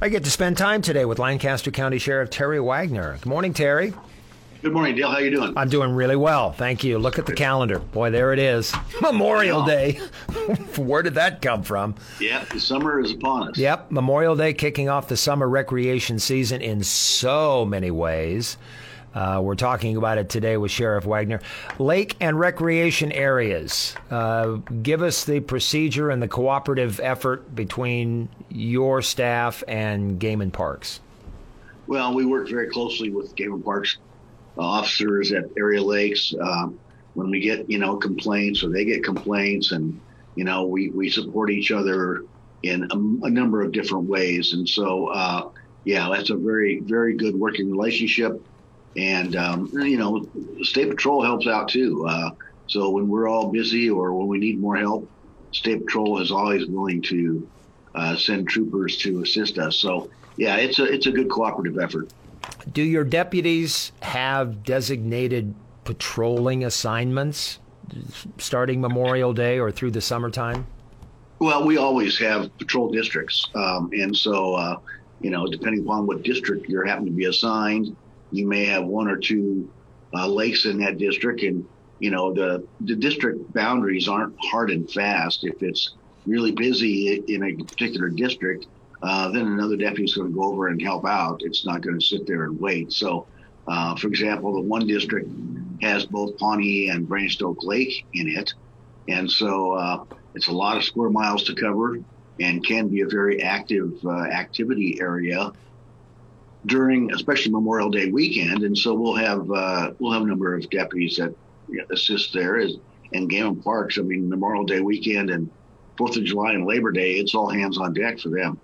I get to spend time today with Lancaster County Sheriff Terry Wagner. Good morning, Terry. Good morning, Dale. How are you doing? I'm doing really well, thank you. Look at the calendar. Boy, there it is. Memorial Day. Where did that come from? Yeah, the summer is upon us. Yep, Memorial Day kicking off the summer recreation season in so many ways. Uh, we're talking about it today with Sheriff Wagner. Lake and recreation areas. Uh, give us the procedure and the cooperative effort between your staff and Game and Parks. Well, we work very closely with Game and Parks uh, officers at area lakes. Um, when we get, you know, complaints or they get complaints and, you know, we, we support each other in a, a number of different ways. And so, uh, yeah, that's a very, very good working relationship. And, um, you know, State Patrol helps out too. Uh, so when we're all busy or when we need more help, State Patrol is always willing to uh, send troopers to assist us. So yeah, it's a it's a good cooperative effort. Do your deputies have designated patrolling assignments starting Memorial Day or through the summertime? Well, we always have patrol districts, um, and so uh, you know, depending upon what district you're happen to be assigned, you may have one or two uh, lakes in that district, and you know the the district boundaries aren't hard and fast. If it's really busy in a particular district, uh, then another deputy is going to go over and help out. It's not going to sit there and wait. So, uh, for example, the one district has both Pawnee and Branched Oak Lake in it, and so uh, it's a lot of square miles to cover and can be a very active uh, activity area during, especially Memorial Day weekend. And so we'll have uh, we'll have a number of deputies that assist there. As and Game and Parks, I mean Memorial Day weekend and Fourth of July and Labor Day, it's all hands on deck for them.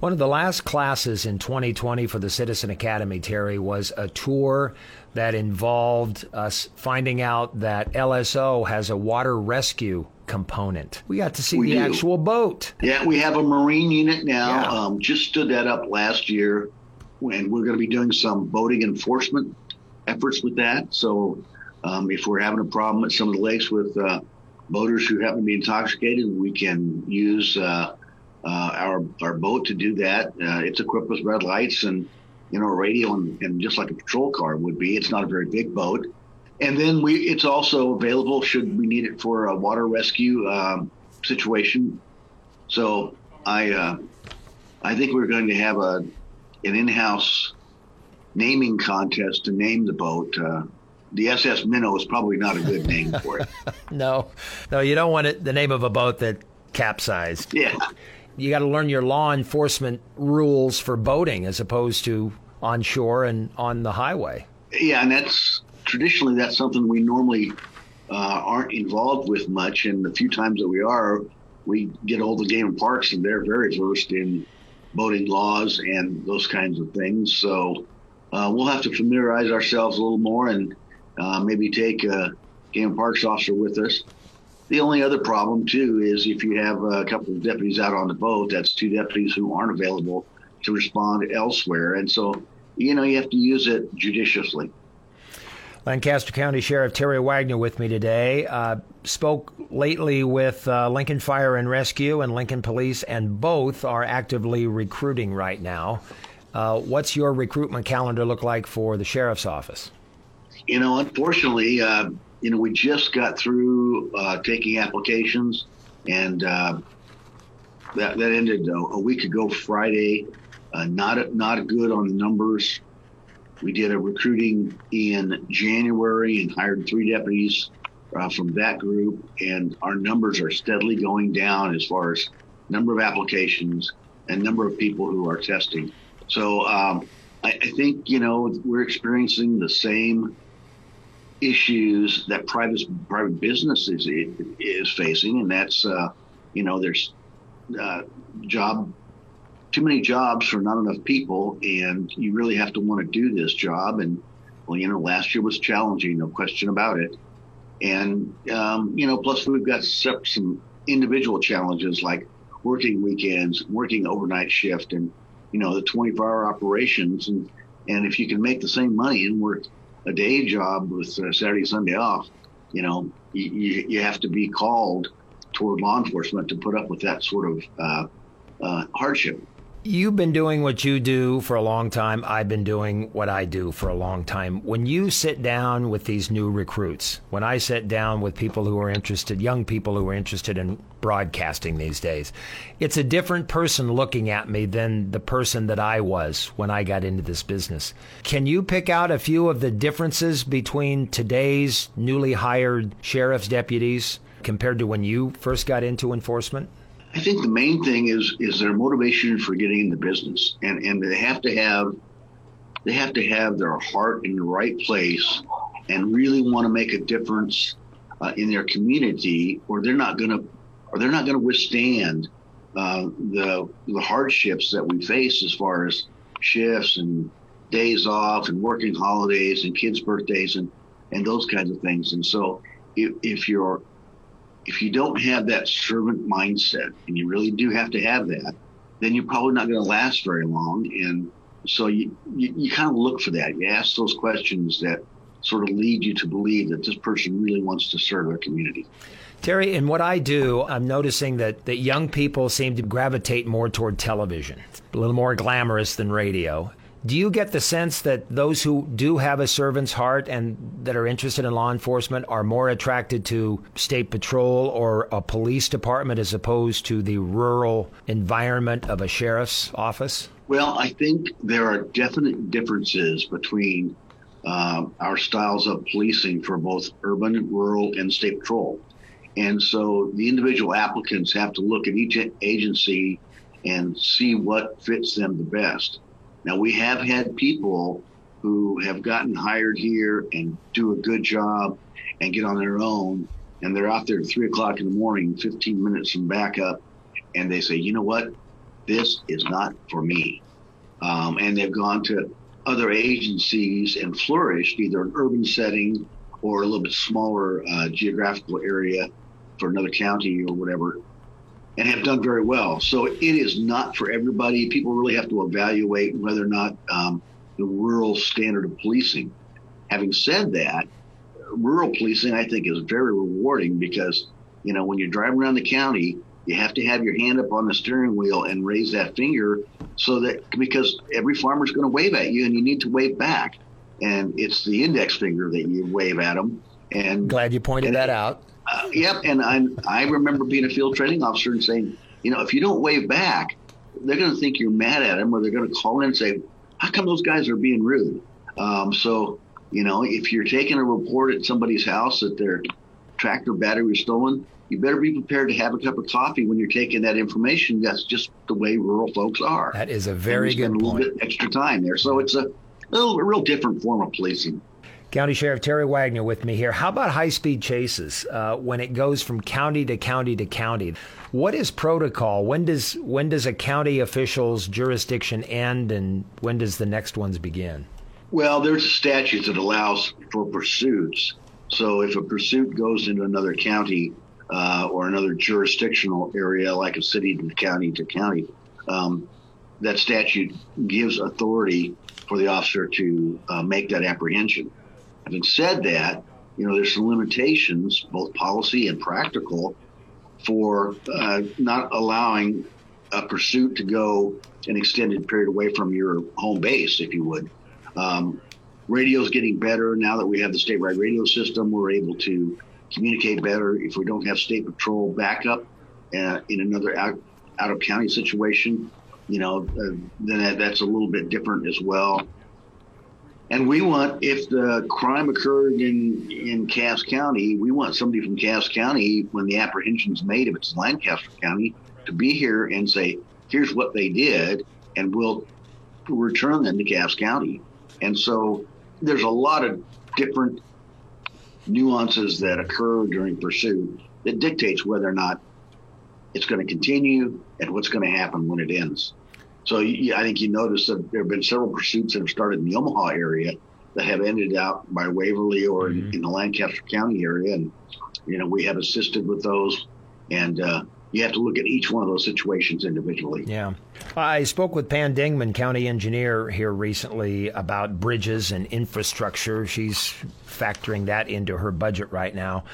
One of the last classes in 2020 for the Citizen Academy, Terry, was a tour that involved us finding out that LSO has a water rescue component. We got to see We the do. actual boat. Yeah, we have a Marine unit now. Yeah. Um, just stood that up last year, and we're going to be doing some boating enforcement efforts with that. So, um, if we're having a problem at some of the lakes with uh, boaters who happen to be intoxicated, we can use uh, uh, our our boat to do that. Uh, it's equipped with red lights and you know radio and, and just like a patrol car would be. It's not a very big boat. And then we, it's also available should we need it for a water rescue um, situation. So I, uh, I think we're going to have a an in-house naming contest to name the boat. Uh, the SS Minnow is probably not a good name for it. No, no, you don't want it the name of a boat that capsized. yeah, You got to learn your law enforcement rules for boating as opposed to on shore and on the highway. yeah, and that's traditionally that's something we normally uh, aren't involved with much. And the few times that we are, we get all the game parks, and they're very versed in boating laws and those kinds of things. So uh, we'll have to familiarize ourselves a little more and uh, maybe take a game and parks officer with us. The only other problem too is if you have a couple of deputies out on the boat, that's two deputies who aren't available to respond elsewhere, and so you know you have to use it judiciously. Lancaster County Sheriff Terry Wagner with me today. Uh, spoke lately with uh, Lincoln Fire and Rescue and Lincoln Police, and both are actively recruiting right now. Uh, what's your recruitment calendar look like for the sheriff's office? You know, unfortunately, uh, you know, we just got through uh, taking applications, and uh, that that ended a, a week ago Friday. Not not good on the numbers. We did a recruiting in January and hired three deputies uh, from that group, and our numbers are steadily going down as far as number of applications and number of people who are testing. So um, I, I think you know we're experiencing the same issues that private private business is is facing, and that's uh, you know there's uh, job too many jobs for not enough people, and you really have to want to do this job. And well, you know, last year was challenging, no question about it. And um, you know, plus we've got some individual challenges like working weekends, working overnight shift, and you know the 24-hour operations. And and if you can make the same money and work a day job with uh, Saturday Sunday off, you know you, you, you have to be called toward law enforcement to put up with that sort of uh, uh, hardship. You've been doing what you do for a long time. I've been doing what I do for a long time. When you sit down with these new recruits, when I sit down with people who are interested, young people who are interested in broadcasting these days, it's a different person looking at me than the person that I was when I got into this business. Can you pick out a few of the differences between today's newly hired sheriff's deputies compared to when you first got into enforcement? I think the main thing is is their motivation for getting in the business, and and they have to have they have to have their heart in the right place and really want to make a difference uh, in their community, or they're not going to or they're not going to withstand uh, the the hardships that we face as far as shifts and days off and working holidays and kids' birthdays and and those kinds of things. And so, if, if you're if you don't have that servant mindset, and you really do have to have that, then you're probably not going to last very long. And so you, you, you kind of look for that. You ask those questions that sort of lead you to believe that this person really wants to serve their community. Terry, in what I do, I'm noticing that, that young people seem to gravitate more toward television, a little more glamorous than radio. Do you get the sense that those who do have a servant's heart and that are interested in law enforcement are more attracted to state patrol or a police department as opposed to the rural environment of a sheriff's office? Well, I think there are definite differences between uh, our styles of policing for both urban, rural, and state patrol. And so the individual applicants have to look at each agency and see what fits them the best. Now, we have had people who have gotten hired here and do a good job and get on their own, and they're out there at three o'clock in the morning, 15 minutes from backup, and they say, you know what? This is not for me. Um, and they've gone to other agencies and flourished either an urban setting or a little bit smaller uh, geographical area for another county or whatever and have done very well. So it is not for everybody. People really have to evaluate whether or not um, the rural standard of policing. Having said that, rural policing I think is very rewarding because you know when you're driving around the county, you have to have your hand up on the steering wheel and raise that finger so that because every farmer's going to wave at you and you need to wave back, and it's the index finger that you wave at them. And glad you pointed that out uh, yep, and I I remember being a field training officer and saying, you know, if you don't wave back, they're going to think you're mad at them, or they're going to call in and say, how come those guys are being rude? Um, so you know, if you're taking a report at somebody's house that their tractor battery was stolen, you better be prepared to have a cup of coffee when you're taking that information. That's just the way rural folks are. That is a very good a little bit extra time there, so it's a, a, little, a real different form of policing. County Sheriff Terry Wagner with me here. How about high speed chases uh, when it goes from county to county to county? What is protocol? When does when does a county official's jurisdiction end, and when does the next ones begin? Well, there's a statute that allows for pursuits. So if a pursuit goes into another county uh, or another jurisdictional area, like a city to county to county, um, that statute gives authority for the officer to uh, make that apprehension. Having said that, you know, there's some limitations, both policy and practical, for uh, not allowing a pursuit to go an extended period away from your home base, if you would. Um, radio's getting better now that we have the statewide radio system. We're able to communicate better. If we don't have state patrol backup uh, in another out, out of county situation, you know, uh, then that, that's a little bit different as well. And we want, if the crime occurred in, in Cass County, we want somebody from Cass County, when the apprehension is made, if it's Lancaster County, to be here and say, here's what they did, and we'll return them to Cass County. And so there's a lot of different nuances that occur during pursuit that dictates whether or not it's going to continue and what's going to happen when it ends. So you, I think you notice that there have been several pursuits that have started in the Omaha area that have ended out by Waverly or mm-hmm. in, in, the Lancaster County area, and you know we have assisted with those, and uh, you have to look at each one of those situations individually. Yeah. I spoke with Pam Dingman, county engineer, here recently about bridges and infrastructure. She's factoring that into her budget right now.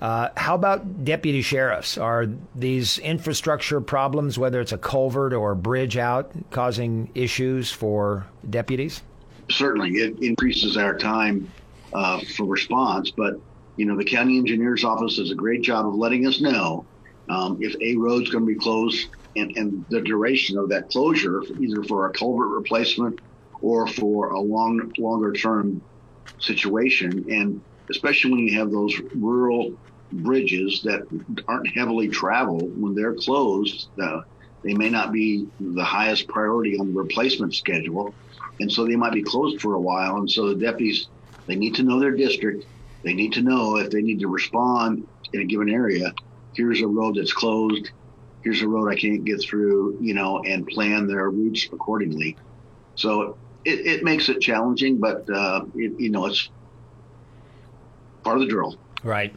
Uh, how about deputy sheriffs? Are these infrastructure problems, whether it's a culvert or a bridge out, causing issues for deputies? Certainly, it increases our time uh, for response. But you know, the county engineer's office does a great job of letting us know um, if a road's going to be closed and, and the duration of that closure, either for a culvert replacement or for a long, longer term situation. And especially when you have those rural bridges that aren't heavily traveled, when they're closed, uh, they may not be the highest priority on the replacement schedule. And so they might be closed for a while. And so the deputies, they need to know their district. They need to know if they need to respond in a given area. Here's a road that's closed. Here's a road I can't get through, you know, and plan their routes accordingly. So it, it makes it challenging, but, uh, it, you know, it's part of the drill. Right.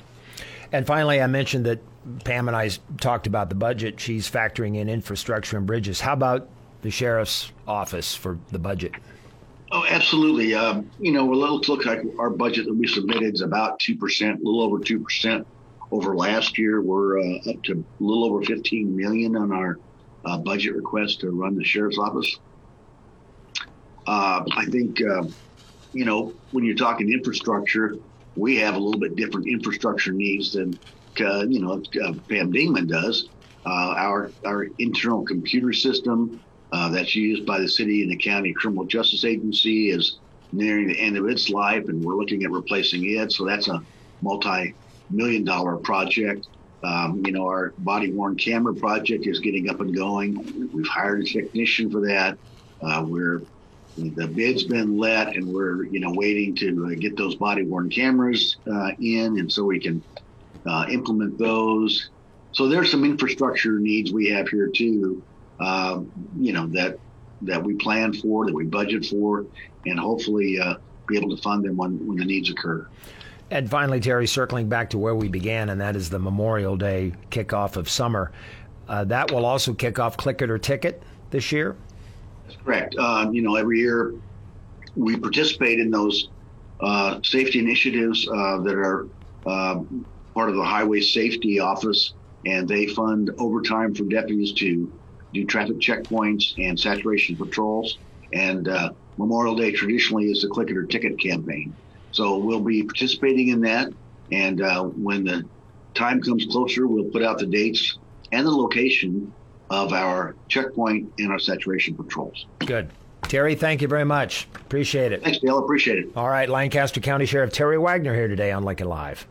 And finally, I mentioned that Pam and I talked about the budget. She's factoring in infrastructure and bridges. How about the sheriff's office for the budget? Oh, absolutely. Um, you know, let's look at our budget that we submitted is about 2%, a little over 2% over last year. We're uh, up to a little over 15 million on our uh, budget request to run the sheriff's office. Uh, I think, uh, you know, when you're talking infrastructure, we have a little bit different infrastructure needs than uh, you know uh, Pam Dingman does. Uh, our our internal computer system uh, that's used by the city and the county criminal justice agency is nearing the end of its life, and we're looking at replacing it. So that's a multi-million dollar project. Um, you know, our body worn camera project is getting up and going. We've hired a technician for that. Uh, we're the bid's been let, and we're you know waiting to uh, get those body worn cameras uh, in, and so we can uh, implement those. So there's some infrastructure needs we have here too. You know that that we plan for, that we budget for, and hopefully uh, be able to fund them when when the needs occur. And finally, Terry, circling back to where we began, and that is the Memorial Day kickoff of summer. Uh, that will also kick off Click It or Ticket this year. That's correct. Uh, you know, every year we participate in those uh, safety initiatives uh, that are uh, part of the Highway Safety Office, and they fund overtime for deputies to do traffic checkpoints and saturation patrols. And uh, Memorial Day traditionally is the click it or ticket campaign. So we'll be participating in that. And uh, when the time comes closer, we'll put out the dates and the location of our checkpoint and our saturation patrols. Good. Terry, thank you very much. Appreciate it. Thanks, Dale. Appreciate it. All right, Lancaster County Sheriff Terry Wagner here today on Lincoln Live.